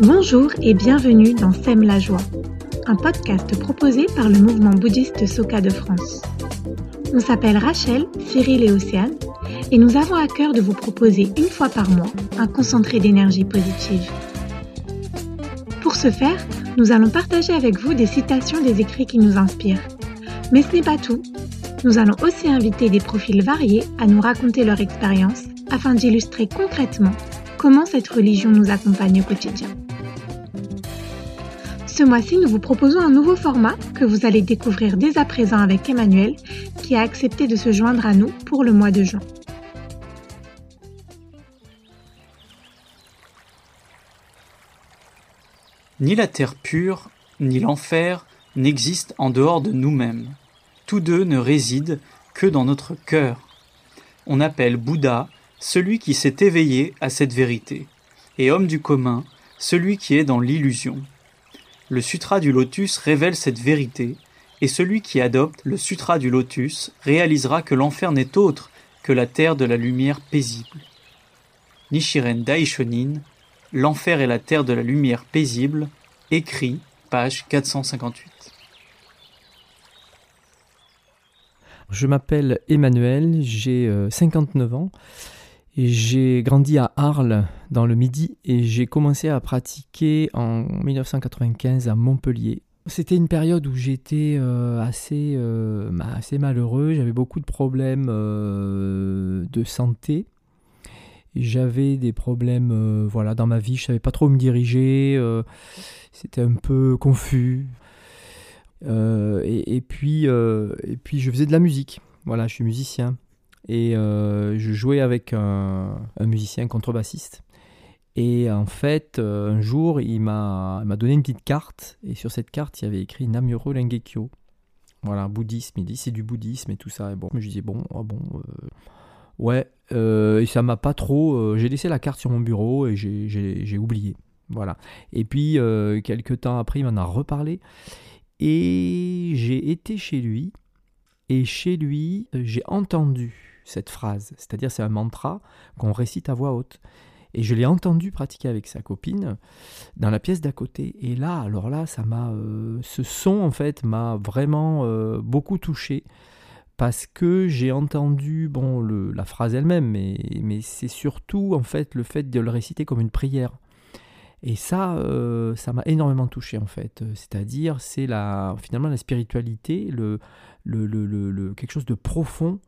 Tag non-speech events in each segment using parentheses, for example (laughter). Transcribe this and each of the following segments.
Bonjour et bienvenue dans Sème la joie, un podcast proposé par le mouvement bouddhiste Soka de France. On s'appelle Rachel, Cyril et Océane et nous avons à cœur de vous proposer une fois par mois un concentré d'énergie positive. Pour ce faire, nous allons partager avec vous des citations des écrits qui nous inspirent. Mais ce n'est pas tout. Nous allons aussi inviter des profils variés à nous raconter leur expérience afin d'illustrer concrètement comment cette religion nous accompagne au quotidien. Ce mois-ci, nous vous proposons un nouveau format que vous allez découvrir dès à présent avec Emmanuel, qui a accepté de se joindre à nous pour le mois de juin. Ni la terre pure, ni l'enfer n'existent en dehors de nous-mêmes. Tous deux ne résident que dans notre cœur. On appelle Bouddha celui qui s'est éveillé à cette vérité, et homme du commun, celui qui est dans l'illusion. Le Sutra du Lotus révèle cette vérité, et celui qui adopte le Sutra du Lotus réalisera que l'enfer n'est autre que la terre de la lumière paisible. Nichiren Daishonin, L'enfer et la terre de la lumière paisible, écrit, page 458. Je m'appelle Emmanuel, j'ai 59 euh, J'ai grandi à Arles, dans le Midi, et j'ai commencé à pratiquer en 1995 à Montpellier. C'était une période où j'étais euh, assez, euh, bah, assez malheureux, j'avais beaucoup de problèmes euh, de santé. J'avais des problèmes voilà, dans ma vie, je ne savais pas trop où me diriger, c'était un peu confus. Et, et, puis, et puis je faisais de la musique, voilà, je suis musicien. Et euh, je jouais avec un, musicien contrebassiste. Et en fait, euh, un jour, il m'a donné une petite carte. Et sur cette carte, il y avait écrit Namuro Lengekyo. Voilà, bouddhisme. Il dit c'est du bouddhisme et tout ça. Et bon, je disais bon, ah bon, euh, ouais. et ça m'a pas trop. j'ai laissé la carte sur mon bureau et j'ai oublié. Voilà. Et puis, quelques temps après, il m'en a reparlé. Et j'ai été chez lui. Et chez lui, j'ai entendu cette phrase. C'est-à-dire c'est un mantra qu'on récite à voix haute. Et je l'ai entendu pratiquer avec sa copine dans la pièce d'à côté. Et là, alors là, ça m'a, euh, ce son en fait m'a vraiment euh, beaucoup touché parce que j'ai entendu bon le, la phrase elle-même, mais, mais c'est surtout en fait le fait de le réciter comme une prière. Et ça, euh, ça m'a énormément touché en fait. C'est-à-dire, c'est la finalement la spiritualité, le, le, le, quelque chose de profond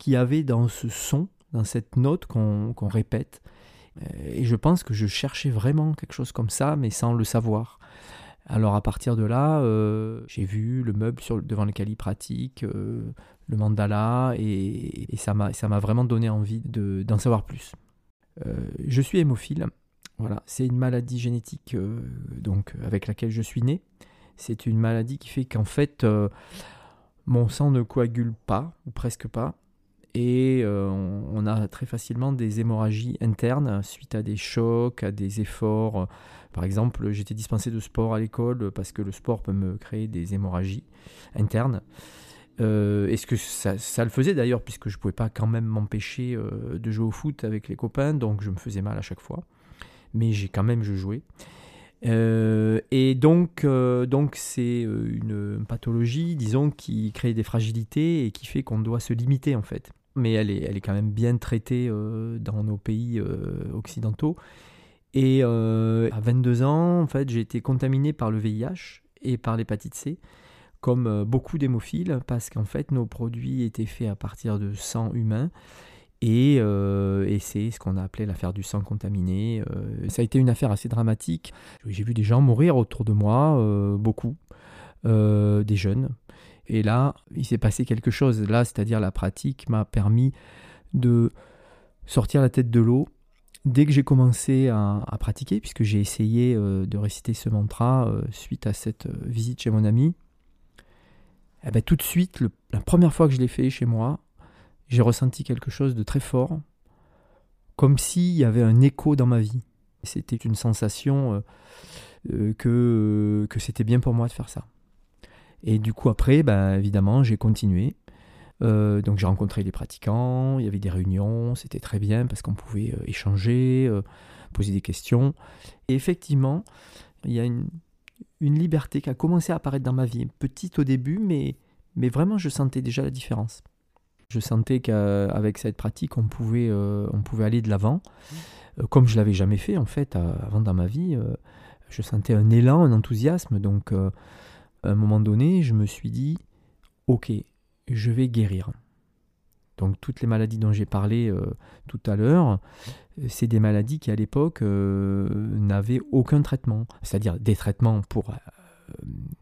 qu'il y avait dans ce son, dans cette note qu'on répète. Euh, et je pense que je cherchais vraiment quelque chose comme ça, mais sans le savoir. Alors à partir de là, euh, j'ai vu le meuble devant lequel il pratique, euh, le mandala, et, et ça m'a vraiment donné envie d'en savoir plus. je suis hémophile. Voilà, c'est une maladie génétique donc avec laquelle je suis né. C'est une maladie qui fait qu'en fait mon sang ne coagule pas ou presque pas et euh, on, a très facilement des hémorragies internes suite à des chocs, à des efforts. Par exemple, j'étais dispensé de sport à l'école parce que le sport peut me créer des hémorragies internes. Euh, Est-ce que ça, le faisait d'ailleurs, puisque je ne pouvais pas quand même m'empêcher euh, de jouer au foot avec les copains, donc je me faisais mal à chaque fois. Mais j'ai quand même je jouais. Euh, et donc, donc c'est une pathologie, disons, qui crée des fragilités et qui fait qu'on doit se limiter en fait mais elle est, elle est quand même bien traitée euh, dans nos pays euh, occidentaux. Et euh, à 22 ans, en fait, j'ai été contaminé par le VIH et par l'hépatite C, comme beaucoup d'hémophiles, parce qu'en fait, nos produits étaient faits à partir de sang humain. Et, et c'est ce qu'on a appelé l'affaire du sang contaminé. ça a été une affaire assez dramatique. J'ai vu des gens mourir autour de moi, beaucoup, des jeunes. Et là, il s'est passé quelque chose. Là, c'est-à-dire la pratique m'a permis de sortir la tête de l'eau. Dès que j'ai commencé à, pratiquer, puisque j'ai essayé euh, de réciter ce mantra euh, suite à cette euh, visite chez mon ami, eh ben, tout de suite, la première fois que je l'ai fait chez moi, j'ai ressenti quelque chose de très fort, comme s'il y avait un écho dans ma vie. C'était une sensation que, que c'était bien pour moi de faire ça. Et du coup, après, bah, évidemment, j'ai continué. Euh, donc j'ai rencontré des pratiquants, il y avait des réunions, c'était très bien parce qu'on pouvait euh, échanger, euh, poser des questions. Et effectivement, il y a une, une, liberté qui a commencé à apparaître dans ma vie, petite au début, mais, mais vraiment je sentais déjà la différence. Je sentais qu'avec cette pratique, on pouvait, on pouvait aller de l'avant, comme je l'avais jamais fait en fait avant dans ma vie. je sentais un élan, un enthousiasme, donc à un moment donné, je me suis dit, ok, je vais guérir. Donc toutes les maladies dont j'ai parlé euh, tout à l'heure, c'est des maladies qui à l'époque euh, n'avaient aucun traitement. C'est-à-dire des traitements pour... Euh,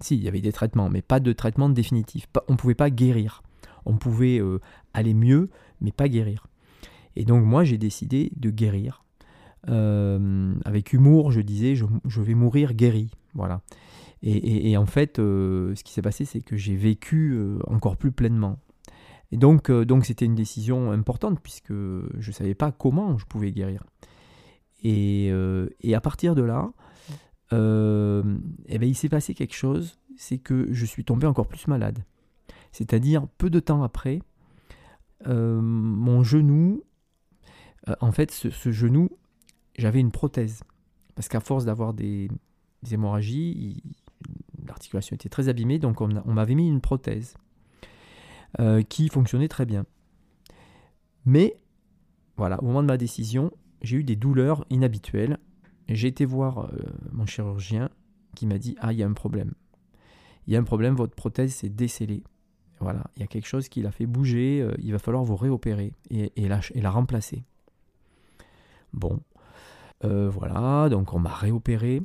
si, il y avait des traitements, mais pas de traitement définitif. on ne pouvait pas guérir. On pouvait aller mieux, mais pas guérir. Et donc moi j'ai décidé de guérir. avec humour, je disais, je, je vais mourir guéri. Voilà. Et, en fait, euh, ce qui s'est passé, c'est que j'ai vécu euh, encore plus pleinement. Et donc, euh, donc c'était une décision importante puisque je ne savais pas comment je pouvais guérir. Et, à partir de là, eh ben, il s'est passé quelque chose, c'est que je suis tombé encore plus malade. C'est-à-dire, peu de temps après, mon genou, en fait, ce, ce genou, j'avais une prothèse. Parce qu'à force d'avoir des hémorragies, l'articulation était très abîmée, donc on, m'avait mis une prothèse euh, qui fonctionnait très bien. Mais, voilà, au moment de ma décision, j'ai eu des douleurs inhabituelles. J'ai été voir euh, mon chirurgien qui m'a dit Ah, il y a un problème. Il y a un problème, votre prothèse s'est décellée. Voilà, il y a quelque chose qui l'a fait bouger, euh, il va falloir vous réopérer et la remplacer. Bon, voilà, donc on m'a réopéré.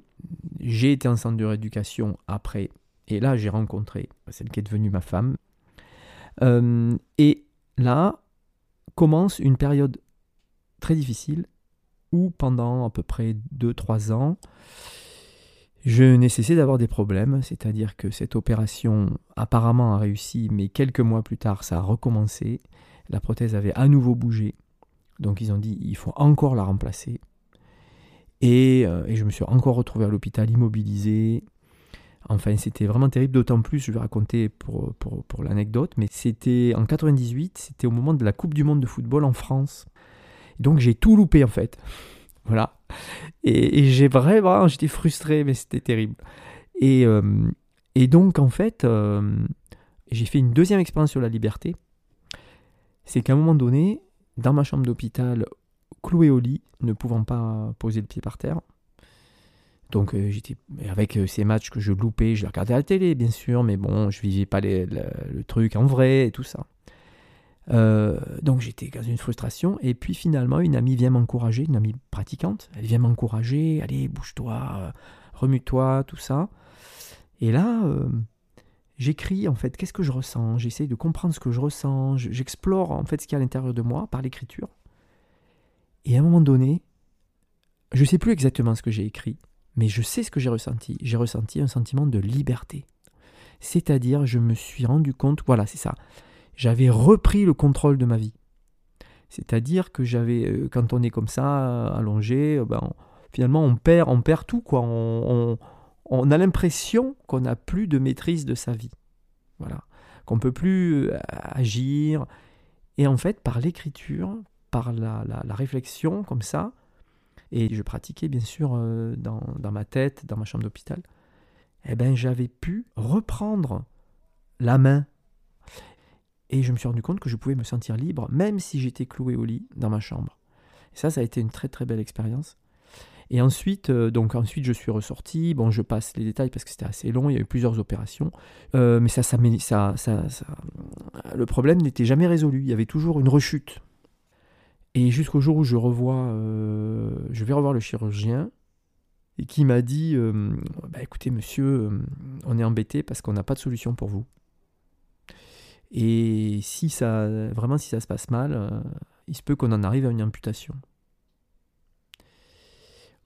J'ai été en centre de rééducation après, et là j'ai rencontré celle qui est devenue ma femme. Euh, et là commence une période très difficile où pendant à peu près 2-3 ans, je n'ai cessé d'avoir des problèmes, c'est-à-dire que cette opération apparemment a réussi, mais quelques mois plus tard, ça a recommencé. La prothèse avait à nouveau bougé. Donc ils ont dit, il faut encore la remplacer. Euh, et, je me suis encore retrouvé à l'hôpital immobilisé. Enfin, c'était vraiment terrible, d'autant plus, je vais raconter pour, pour, l'anecdote, mais c'était en 98, c'était au moment de la Coupe du Monde de football en France. Donc j'ai tout loupé en fait. (laughs) Voilà. Et, j'ai vraiment, j'étais frustré, mais c'était terrible. Et, euh, et, donc en fait, euh, j'ai fait une deuxième expérience sur la liberté. C'est qu'à un moment donné, dans ma chambre d'hôpital cloué au lit, ne pouvant pas poser le pied par terre. Donc euh, j'étais avec euh, ces matchs que je loupais, je les regardais à la télé bien sûr, mais bon, je vivais pas le, truc en vrai et tout ça. Euh, donc j'étais dans une frustration et puis finalement une amie vient m'encourager, une amie pratiquante, elle vient m'encourager, allez bouge-toi, remue-toi, tout ça. Et là, j'écris en fait qu'est-ce que je ressens, j'essaie de comprendre ce que je ressens, j'explore en fait ce qu'il y a à l'intérieur de moi par l'écriture. Et à un moment donné, je ne sais plus exactement ce que j'ai écrit, mais je sais ce que j'ai ressenti. J'ai ressenti un sentiment de liberté. C'est-à-dire, je me suis rendu compte, voilà, c'est ça, j'avais repris le contrôle de ma vie. C'est-à-dire que j'avais, euh, quand on est comme ça, allongé, euh, ben, finalement, on perd, on perd tout, quoi. On, on, a l'impression qu'on n'a plus de maîtrise de sa vie. Voilà. Qu'on ne peut plus euh, agir. Et en fait, par l'écriture, par la, réflexion comme ça, et je pratiquais bien sûr euh, dans, ma tête, dans ma chambre d'hôpital, eh ben j'avais pu reprendre la main. Et je me suis rendu compte que je pouvais me sentir libre, même si j'étais cloué au lit dans ma chambre. Ça, ça a été une très très belle expérience. Et ensuite, euh, donc ensuite, je suis ressorti. Bon, je passe les détails parce que c'était assez long. Il y a eu plusieurs opérations, euh, mais ça, ça, ça, ça, le problème n'était jamais résolu. Il y avait toujours une rechute. Et jusqu'au jour où je revois, euh, je vais revoir le chirurgien et qui m'a dit euh, bah, écoutez, monsieur, euh, on est embêté parce qu'on n'a pas de solution pour vous. Et si ça, vraiment, si ça se passe mal, il se peut qu'on en arrive à une amputation.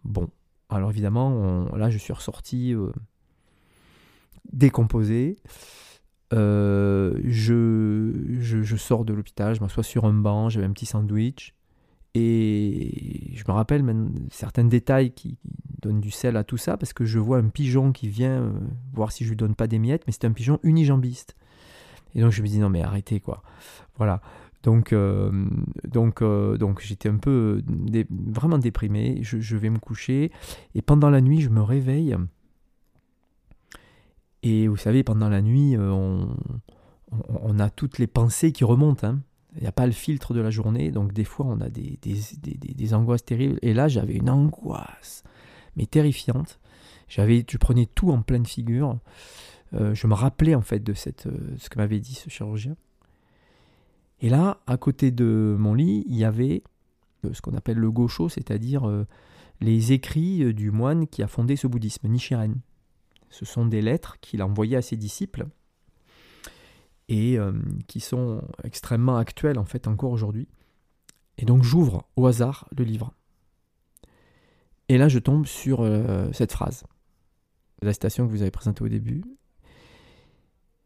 Bon, alors évidemment, là, je suis ressorti décomposé. je, je, je, sors de l'hôpital, je m'assois sur un banc, j'avais un petit sandwich. Et je me rappelle même certains détails qui donnent du sel à tout ça, parce que je vois un pigeon qui vient euh, voir si je lui donne pas des miettes, mais c'est un pigeon unijambiste. Et donc je me dis non mais arrêtez quoi. Voilà. Donc, euh, donc, euh, donc j'étais un peu vraiment déprimé. Je, vais me coucher et pendant la nuit, je me réveille. Et vous savez, pendant la nuit, euh, on, on, a toutes les pensées qui remontent. Hein. Il n'y a pas le filtre de la journée, donc des fois on a des, des, des, des angoisses terribles. Et là, j'avais une angoisse, mais terrifiante. J'avais, je prenais tout en pleine figure. je me rappelais en fait de cette, ce que m'avait dit ce chirurgien. Et là, à côté de mon lit, il y avait euh, ce qu'on appelle le gaucho, c'est-à-dire euh, les écrits euh, du moine qui a fondé ce bouddhisme, Nichiren. Ce sont des lettres qu'il a envoyées à ses disciples et qui sont extrêmement actuelles en fait encore aujourd'hui. Et donc j'ouvre au hasard le livre. Et là je tombe sur cette phrase, la citation que vous avez présentée au début.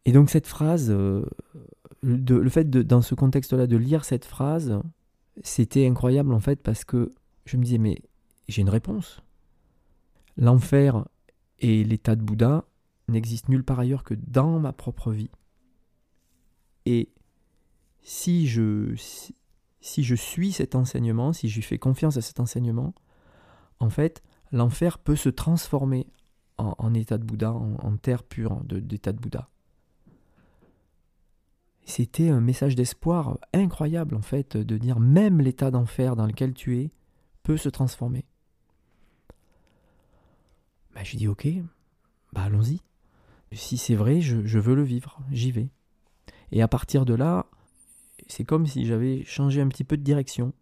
Et donc cette phrase le fait de, dans ce contexte-là de lire cette phrase, c'était incroyable en fait parce que je me disais mais j'ai une réponse. L'enfer et l'état de Bouddha n'existent nulle part ailleurs que dans ma propre vie. Et si je, suis cet enseignement, si je fais confiance à cet enseignement, en fait, l'enfer peut se transformer en, état de Bouddha, en, terre pure d'état de Bouddha. C'était un message d'espoir incroyable en fait, de dire même l'état d'enfer dans lequel tu es peut se transformer. Bah, j'ai dit ok, bah allons-y. Si c'est vrai, je, veux le vivre, j'y vais. Et à partir de là, c'est comme si j'avais changé un petit peu de direction.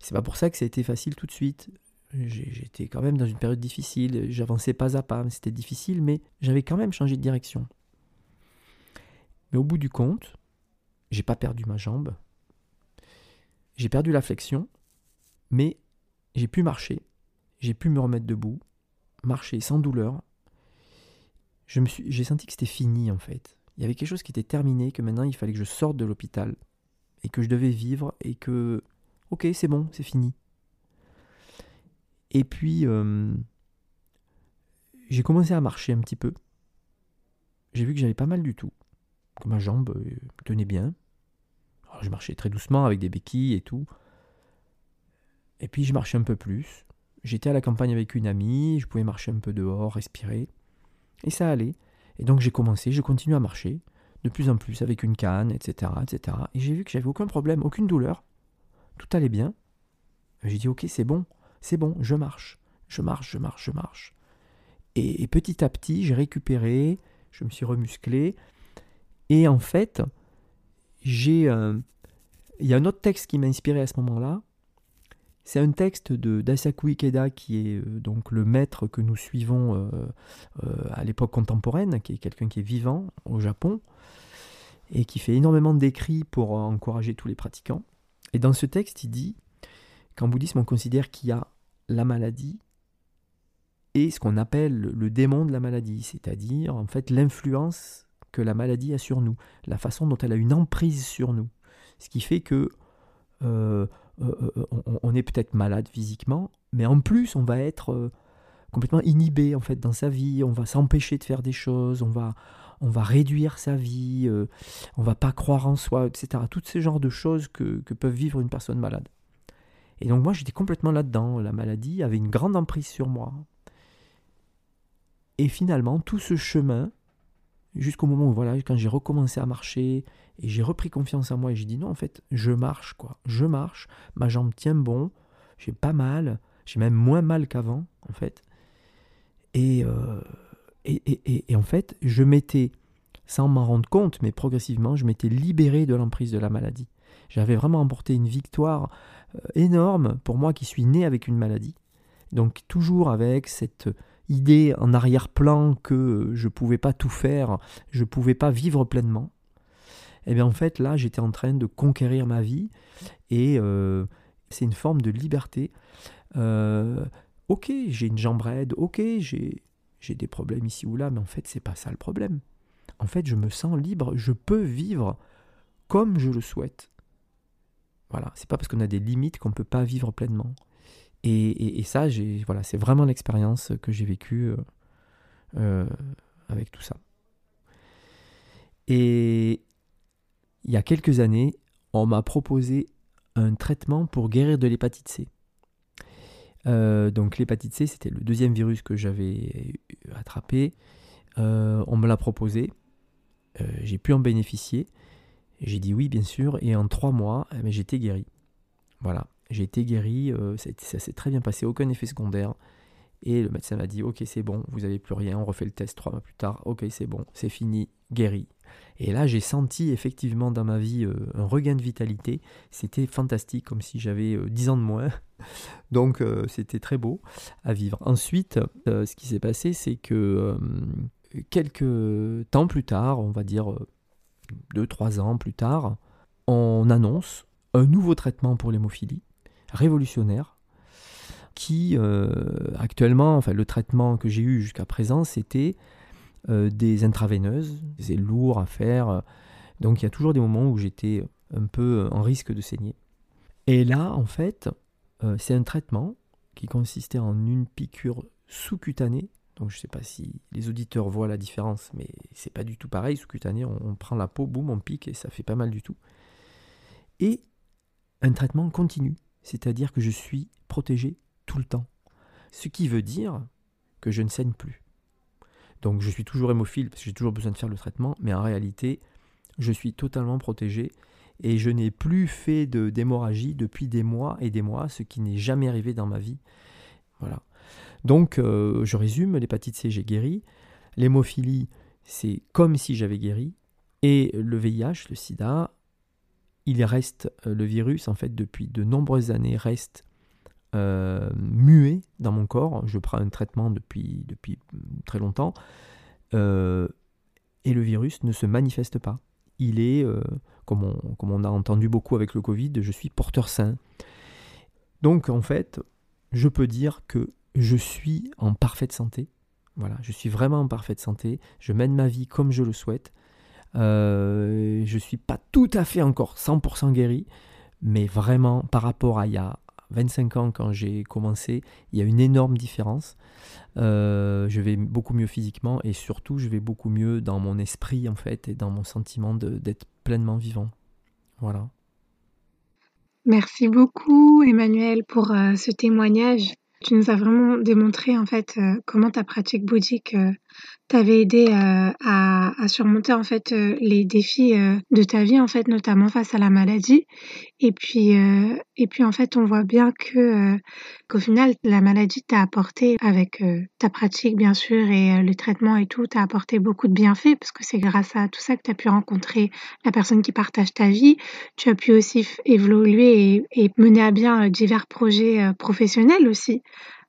C'est pas pour ça que ça a été facile tout de suite. J'étais quand même dans une période difficile, j'avançais pas à pas, c'était difficile, mais j'avais quand même changé de direction. Mais au bout du compte, j'ai pas perdu ma jambe. J'ai perdu la flexion, mais j'ai pu marcher. J'ai pu me remettre debout, marcher sans douleur. J'ai senti que c'était fini en fait. Il y avait quelque chose qui était terminé, que maintenant il fallait que je sorte de l'hôpital et que je devais vivre et que, ok, c'est bon, c'est fini. Et puis, euh, j'ai commencé à marcher un petit peu. J'ai vu que j'avais pas mal du tout que ma jambe euh, tenait bien. je marchais très doucement avec des béquilles et tout. Et puis je marchais un peu plus. J'étais à la campagne avec une amie, je pouvais marcher un peu dehors, respirer. Et ça allait. Et donc j'ai commencé, j'ai continué à marcher, de plus en plus avec une canne, etc. etc. Et j'ai vu que j'avais aucun problème, aucune douleur. Tout allait bien. J'ai dit ok, c'est bon, c'est bon, je marche. Je marche, je marche, je marche. et petit à petit, j'ai récupéré, je me suis remusclé. Et en fait, j'ai euh, il y a un autre texte qui m'a inspiré à ce moment-là. C'est un texte de d'Asaku Ikeda qui est euh, donc le maître que nous suivons euh, à l'époque contemporaine, qui est quelqu'un qui est vivant au Japon et qui fait énormément d'écrits pour encourager tous les pratiquants. Et dans ce texte, il dit qu'en bouddhisme, on considère qu'il y a la maladie et ce qu'on appelle le démon de la maladie, c'est-à-dire en fait l'influence que la maladie a sur nous, la façon dont elle a une emprise sur nous. Ce qui fait que euh, euh, euh, on, est peut-être malade physiquement, mais en plus on va être complètement inhibé en fait dans sa vie, on va s'empêcher de faire des choses, on va, on va réduire sa vie, on va pas croire en soi, etc. Toutes ces genres de choses que, que peuvent vivre une personne malade. Et donc moi j'étais complètement là-dedans, la maladie avait une grande emprise sur moi. Et finalement tout ce chemin jusqu'au moment où, voilà, quand j'ai recommencé à marcher et j'ai repris confiance en moi et j'ai dit non, en fait, je marche, quoi. Je marche, ma jambe tient bon, j'ai pas mal, j'ai même moins mal qu'avant, en fait. Et, euh, et, et, en fait, je m'étais, sans m'en rendre compte, mais progressivement, je m'étais libéré de l'emprise de la maladie. J'avais vraiment emporté une victoire euh, énorme pour moi qui suis né avec une maladie. Donc toujours avec cette idée en arrière-plan que je ne pouvais pas tout faire, je ne pouvais pas vivre pleinement, et eh bien en fait là j'étais en train de conquérir ma vie et euh, c'est une forme de liberté. Euh, ok, j'ai une jambe raide, ok, j'ai, j'ai des problèmes ici ou là, mais en fait c'est pas ça le problème. En fait je me sens libre, je peux vivre comme je le souhaite. Voilà, c'est pas parce qu'on a des limites qu'on ne peut pas vivre pleinement. Et, ça, voilà, c'est vraiment l'expérience que j'ai vécue euh, euh, avec tout ça. Et il y a quelques années, on m'a proposé un traitement pour guérir de l'hépatite C. Euh, donc l'hépatite C, c'était le deuxième virus que j'avais attrapé. On me l'a proposé. J'ai pu en bénéficier. J'ai dit oui, bien sûr. Et en trois mois, eh j'étais guéri. Voilà, j'ai été guéri. ça, ça s'est très bien passé, aucun effet secondaire. Et le médecin m'a dit Ok, c'est bon, vous n'avez plus rien. On refait le test trois mois plus tard. Ok, c'est bon, c'est fini, guéri. Et là, j'ai senti effectivement dans ma vie euh, un regain de vitalité. C'était fantastique, comme si j'avais euh, dix ans de moins. (laughs) Donc, euh, c'était très beau à vivre. Ensuite, ce qui s'est passé, c'est que quelques temps plus tard, on va dire deux, trois ans plus tard, on annonce un nouveau traitement pour l'hémophilie, révolutionnaire, qui actuellement, enfin le traitement que j'ai eu jusqu'à présent, c'était euh, des intraveineuses. C'est lourd à faire. Donc il y a toujours des moments où j'étais un peu en risque de saigner. Et là, en fait, euh, c'est un traitement qui consistait en une piqûre sous-cutanée. Donc je ne sais pas si les auditeurs voient la différence, mais c'est pas du tout pareil. Sous-cutanée, on, prend la peau, boum, on pique et ça fait pas mal du tout. Et un traitement continu, c'est-à-dire que je suis protégé tout le temps. Ce qui veut dire que je ne saigne plus. Donc je suis toujours hémophile parce que j'ai toujours besoin de faire le traitement, mais en réalité, je suis totalement protégé et je n'ai plus fait de d'hémorragie depuis des mois et des mois, ce qui n'est jamais arrivé dans ma vie. Voilà. Donc euh, je résume, l'hépatite C, j'ai guéri. L'hémophilie, c'est comme si j'avais guéri. Et le VIH, le sida, il reste, euh, le virus, en fait, depuis de nombreuses années, reste euh, muet dans mon corps. Je prends un traitement depuis, depuis très longtemps. Euh, et le virus ne se manifeste pas. Il est, comme, on, comme on a entendu beaucoup avec le Covid, je suis porteur sain. Donc en fait, je peux dire que je suis en parfaite santé. Voilà, je suis vraiment en parfaite santé. Je mène ma vie comme je le souhaite. Je ne suis pas tout à fait encore 100% guéri, mais vraiment par rapport à il y a 25 ans quand j'ai commencé, il y a une énorme différence. Euh, je vais beaucoup mieux physiquement et surtout je vais beaucoup mieux dans mon esprit en fait et dans mon sentiment d'être pleinement vivant. Voilà. Merci beaucoup Emmanuel pour euh, ce témoignage. Tu nous as vraiment démontré en fait euh, comment ta pratique bouddhique t'avait aidé euh, à, surmonter en fait euh, les défis euh, de ta vie en fait notamment face à la maladie. Et puis et puis en fait on voit bien que qu'au final la maladie t'a apporté avec ta pratique bien sûr et le traitement et tout t'a apporté beaucoup de bienfaits parce que c'est grâce à tout ça que tu as pu rencontrer la personne qui partage ta vie. Tu as pu aussi évoluer et, et mener à bien divers projets professionnels aussi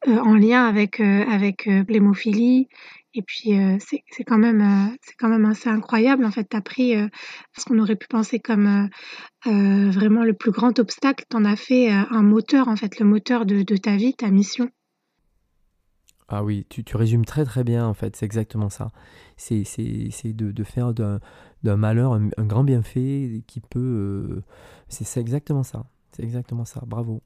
en lien avec avec l'hémophilie et puis euh, c'est quand même euh, c'est quand même assez incroyable en fait. T'as pris euh, ce qu'on aurait pu penser comme vraiment le plus grand obstacle, t'en as fait un moteur en fait, le moteur de, ta vie, ta mission. Ah oui, tu, tu résumes très très bien en fait. C'est exactement ça. C'est de, de, faire d'un malheur un, grand bienfait qui peut. c'est exactement ça. C'est exactement ça. Bravo.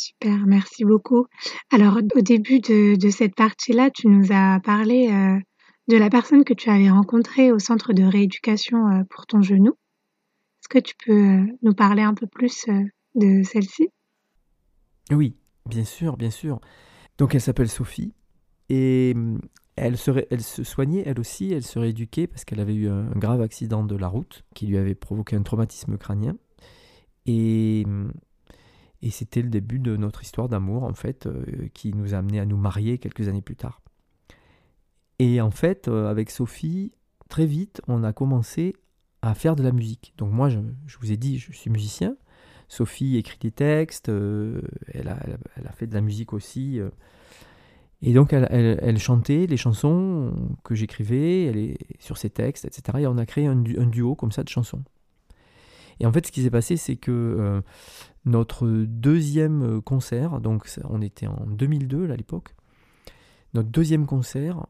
Super, merci beaucoup. Alors, au début de, cette partie-là, tu nous as parlé euh, de la personne que tu avais rencontrée au centre de rééducation euh, pour ton genou. Est-ce que tu peux euh, nous parler un peu plus de celle-ci? Oui, bien sûr, bien sûr. Donc, elle s'appelle Sophie et mm, elle, serait, elle se soignait elle aussi, elle se rééduquait parce qu'elle avait eu un grave accident de la route qui lui avait provoqué un traumatisme crânien. Et mm, et c'était le début de notre histoire d'amour, en fait, euh, qui nous a amené à nous marier quelques années plus tard. Et en fait, euh, avec Sophie, très vite, on a commencé à faire de la musique. Donc moi, je, vous ai dit, je suis musicien. Sophie écrit des textes, euh, elle, a, fait de la musique aussi. et donc, elle, chantait les chansons que j'écrivais, sur ses textes, etc. Et on a créé un, un, duo comme ça de chansons. Et en fait, ce qui s'est passé, c'est que notre deuxième concert, donc on était en 2002 à l'époque, notre deuxième concert,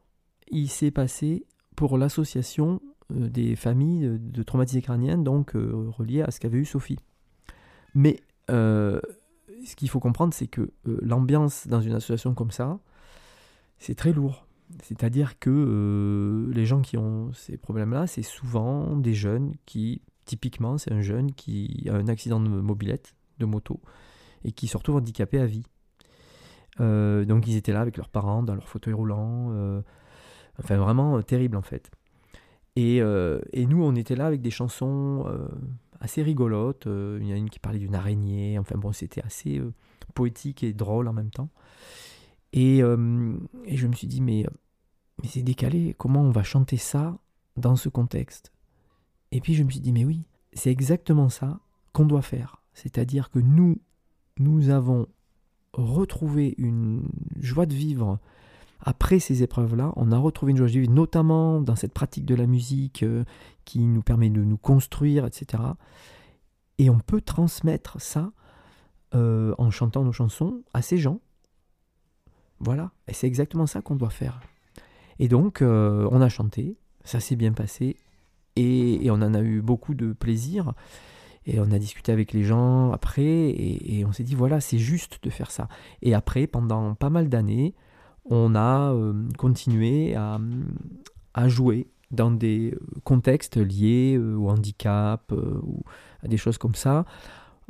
il s'est passé pour l'association euh, des familles de traumatisés crâniens, donc euh, relié à ce qu'avait eu Sophie. Mais euh, ce qu'il faut comprendre, c'est que l'ambiance dans une association comme ça, c'est très lourd. C'est-à-dire que les gens qui ont ces problèmes-là, c'est souvent des jeunes qui, typiquement, c'est un jeune qui a un accident de mobilette, de moto, et qui se retrouve handicapé à vie. donc ils étaient là avec leurs parents dans leur fauteuil roulant. enfin vraiment terrible en fait. Et, nous on était là avec des chansons assez rigolote. Euh, il y en a une qui parlait d'une araignée. Enfin bon, c'était assez euh, poétique et drôle en même temps. Et, euh, je me suis dit, mais c'est décalé. Comment on va chanter ça dans ce contexte? Et puis je me suis dit, mais oui, c'est exactement ça qu'on doit faire. C'est-à-dire que nous, nous avons retrouvé une joie de vivre après ces épreuves-là, on a retrouvé une joie de vivre, notamment dans cette pratique de la musique euh, qui nous permet de nous construire, etc. Et on peut transmettre ça euh, en chantant nos chansons à ces gens. Voilà, et c'est exactement ça qu'on doit faire. Et donc, euh, on a chanté, ça s'est bien passé, et, on en a eu beaucoup de plaisir. Et on a discuté avec les gens après, et on s'est dit, voilà, c'est juste de faire ça. Et après, pendant pas mal d'années, on a euh, continué à, jouer dans des contextes liés euh, au handicap euh, ou à des choses comme ça,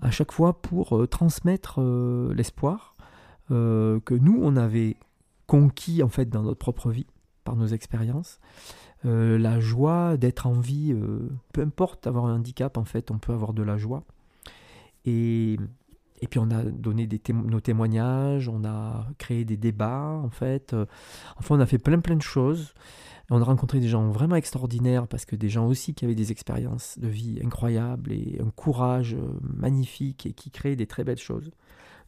à chaque fois pour transmettre l'espoir que nous, on avait conquis en fait dans notre propre vie, par nos expériences. La joie d'être en vie, peu importe avoir un handicap, en fait, on peut avoir de la joie. Et et puis on a donné nos témoignages, on a créé des débats en fait. Euh, enfin on a fait plein plein de choses. On a rencontré des gens vraiment extraordinaires parce que des gens aussi qui avaient des expériences de vie incroyables et un courage euh, magnifique et qui créaient des très belles choses.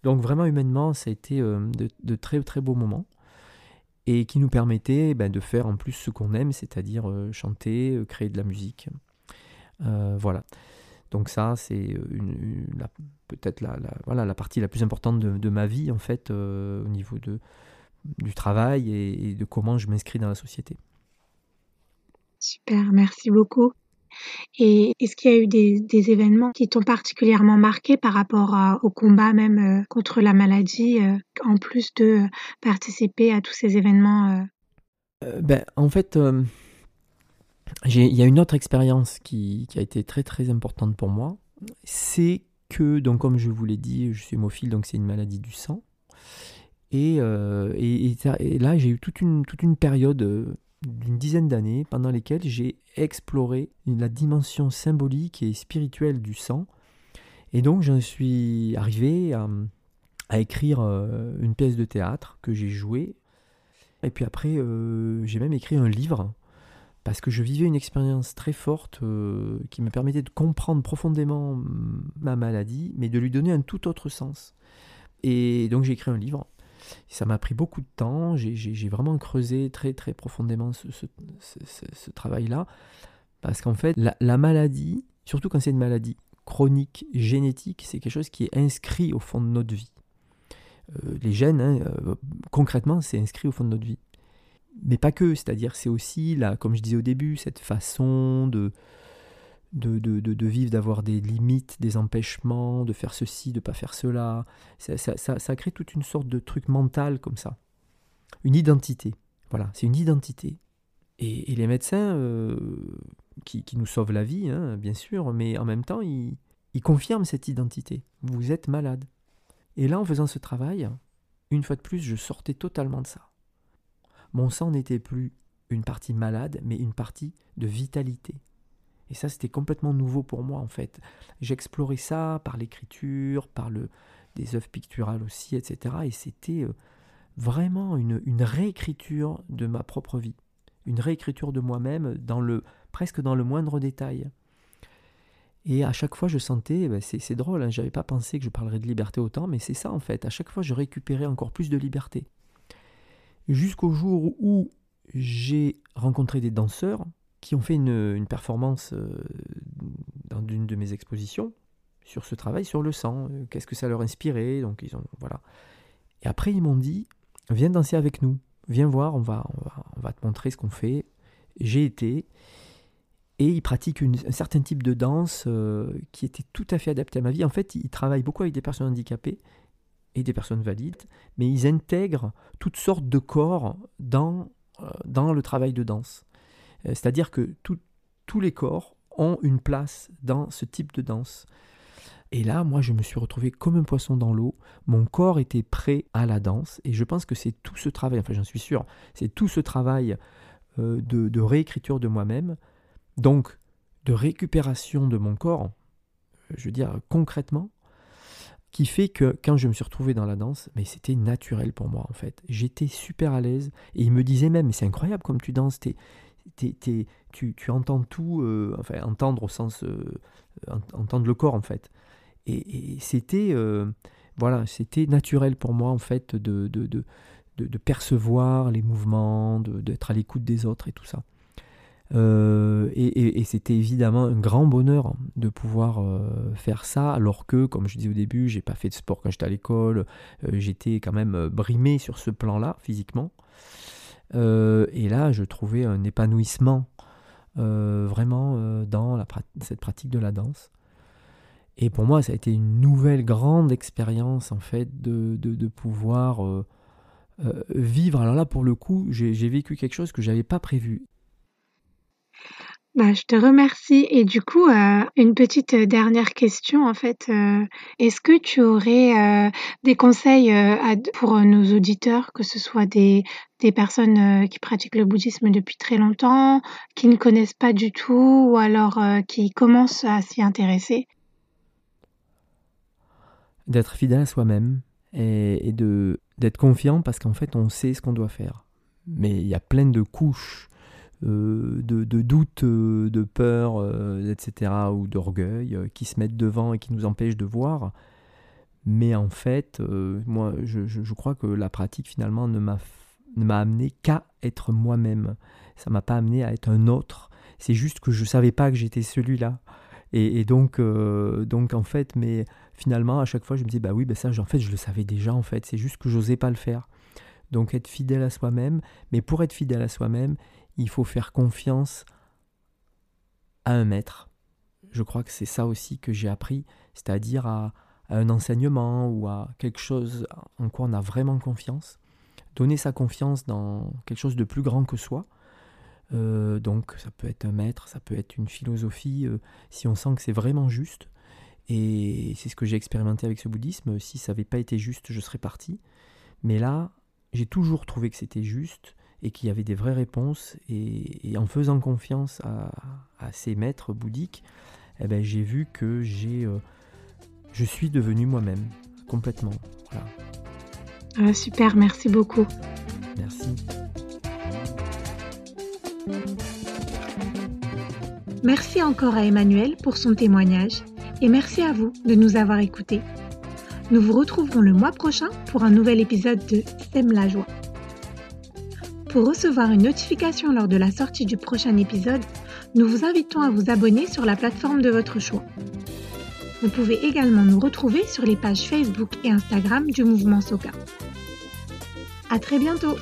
Donc vraiment humainement ça a été euh, de, très très beaux moments et qui nous permettaient ben, de faire en plus ce qu'on aime, c'est-à-dire chanter, créer de la musique. voilà. Donc ça, c'est peut-être la, voilà, la partie la plus importante de, ma vie, en fait, euh, au niveau de, du travail et, de comment je m'inscris dans la société. Super, merci beaucoup. Et est-ce qu'il y a eu des, événements qui t'ont particulièrement marqué par rapport au combat même euh, contre la maladie, euh, en plus de participer à tous ces événements ben, En fait, il y a une autre expérience qui, a été très très importante pour moi. C'est que, donc comme je vous l'ai dit, je suis hémophile, donc c'est une maladie du sang. Et, euh, et, là, j'ai eu toute une, toute une période euh, d'une dizaine d'années pendant lesquelles j'ai exploré la dimension symbolique et spirituelle du sang. Et donc, j'en suis arrivé à, écrire euh, une pièce de théâtre que j'ai jouée. Et puis après, j'ai même écrit un livre parce que je vivais une expérience très forte euh, qui me permettait de comprendre profondément ma maladie, mais de lui donner un tout autre sens. Et donc j'ai écrit un livre. Ça m'a pris beaucoup de temps, j'ai vraiment creusé très très profondément ce, travail-là, parce qu'en fait, la, maladie, surtout quand c'est une maladie chronique, génétique, c'est quelque chose qui est inscrit au fond de notre vie. Euh, les gènes, hein, euh, concrètement, c'est inscrit au fond de notre vie. Mais pas que, c'est-à-dire c'est aussi, là, comme je disais au début, cette façon de, de, de, de, vivre, d'avoir des limites, des empêchements, de faire ceci, de pas faire cela. Ça, ça, crée toute une sorte de truc mental comme ça. Une identité. Voilà, c'est une identité. Et, et les médecins euh, qui, qui, nous sauvent la vie, hein, bien sûr, mais en même temps, ils, ils confirment cette identité. Vous êtes malade. Et là, en faisant ce travail, une fois de plus, je sortais totalement de ça mon sang n'était plus une partie malade, mais une partie de vitalité. Et ça, c'était complètement nouveau pour moi, en fait. J'explorais ça par l'écriture, par le, des œuvres picturales aussi, etc. Et c'était euh, vraiment une, réécriture de ma propre vie, une réécriture de moi-même dans le presque dans le moindre détail. Et à chaque fois, je sentais, ben c'est drôle, hein, je n'avais pas pensé que je parlerais de liberté autant, mais c'est ça en fait. À chaque fois, je récupérais encore plus de liberté jusqu'au jour où j'ai rencontré des danseurs qui ont fait une, performance euh, dans une de mes expositions sur ce travail sur le sang, euh, qu'est-ce que ça leur inspirait, donc ils ont voilà. Et après ils m'ont dit viens danser avec nous, viens voir, on va on va, te montrer ce qu'on fait. J'ai été et ils pratiquent un certain type de danse euh, qui était tout à fait adapté à ma vie. En fait, ils travaillent beaucoup avec des personnes handicapées et des personnes valides, mais ils intègrent toutes sortes de corps dans dans le travail de danse. C'est-à-dire que tous les corps ont une place dans ce type de danse. Et là, moi, je me suis retrouvé comme un poisson dans l'eau. Mon corps était prêt à la danse. Et je pense que c'est tout ce travail, enfin j'en suis sûr, c'est tout ce travail euh, de, réécriture de moi-même, donc de récupération de mon corps, je veux dire concrètement, qui fait que quand je me suis retrouvé dans la danse, mais c'était naturel pour moi en fait. J'étais super à l'aise. Et il me disait même, mais c'est incroyable comme tu danses, tu, entends tout, euh, enfin entendre au sens, euh, entendre le corps en fait. Et, c'était euh, voilà, c'était naturel pour moi en fait de, de, de, percevoir les mouvements, d'être à l'écoute des autres et tout ça. Euh, et, c'était évidemment un grand bonheur de pouvoir faire ça, alors que, comme je disais au début, j'ai pas fait de sport quand j'étais à l'école, j'étais quand même brimé sur ce plan-là, physiquement. Et là, je trouvais un épanouissement vraiment dans la, cette pratique de la danse. Et pour moi, ça a été une nouvelle grande expérience, en fait, de, pouvoir euh, euh, vivre. Alors là, pour le coup, j'ai vécu quelque chose que je n'avais pas prévu. Bah, je te remercie. Et du coup, euh, une petite dernière question, en fait. Est-ce que tu aurais des conseils pour nos auditeurs, que ce soit des, des personnes qui pratiquent le bouddhisme depuis très longtemps, qui ne connaissent pas du tout, ou alors qui commencent à s'y intéresser? D'être fidèle à soi-même et, de d'être confiant parce qu'en fait on sait ce qu'on doit faire. Mais il y a plein de couches euh, de, doutes, euh, de peur, euh, etc., ou d'orgueil qui se mettent devant et qui nous empêchent de voir. Mais en fait, moi, je, crois que la pratique finalement ne m'a ne m'a amené qu'à être moi-même. Ça m'a pas amené à être un autre. C'est juste que je savais pas que j'étais celui-là. Et, donc, donc, en fait, mais finalement, à chaque fois, je me dis, bah oui, bah ça, en fait, je le savais déjà, en fait. C'est juste que j'osais pas le faire. Donc, être fidèle à soi-même. Mais pour être fidèle à soi-même, il faut faire confiance à un maître. Je crois que c'est ça aussi que j'ai appris, c'est-à-dire à, un enseignement ou à quelque chose en quoi on a vraiment confiance. Donner sa confiance dans quelque chose de plus grand que soi euh, donc ça peut être un maître, ça peut être une philosophie, euh, si on sent que c'est vraiment juste. Et c'est ce que j'ai expérimenté avec ce bouddhisme. Si ça n'avait pas été juste, je serais parti. Mais là, j'ai toujours trouvé que c'était juste et qu'il y avait des vraies réponses. Et, en faisant confiance à, ces maîtres bouddhiques, eh ben, j'ai vu que j'ai, euh, je suis devenu moi-même, complètement. Ah, super, merci beaucoup. Merci. Merci encore à Emmanuel pour son témoignage et merci à vous de nous avoir écoutés. Nous vous retrouverons le mois prochain pour un nouvel épisode de Sème la joie. Pour recevoir une notification lors de la sortie du prochain épisode, nous vous invitons à vous abonner sur la plateforme de votre choix. Vous pouvez également nous retrouver sur les pages Facebook et Instagram du mouvement Soka. À très bientôt!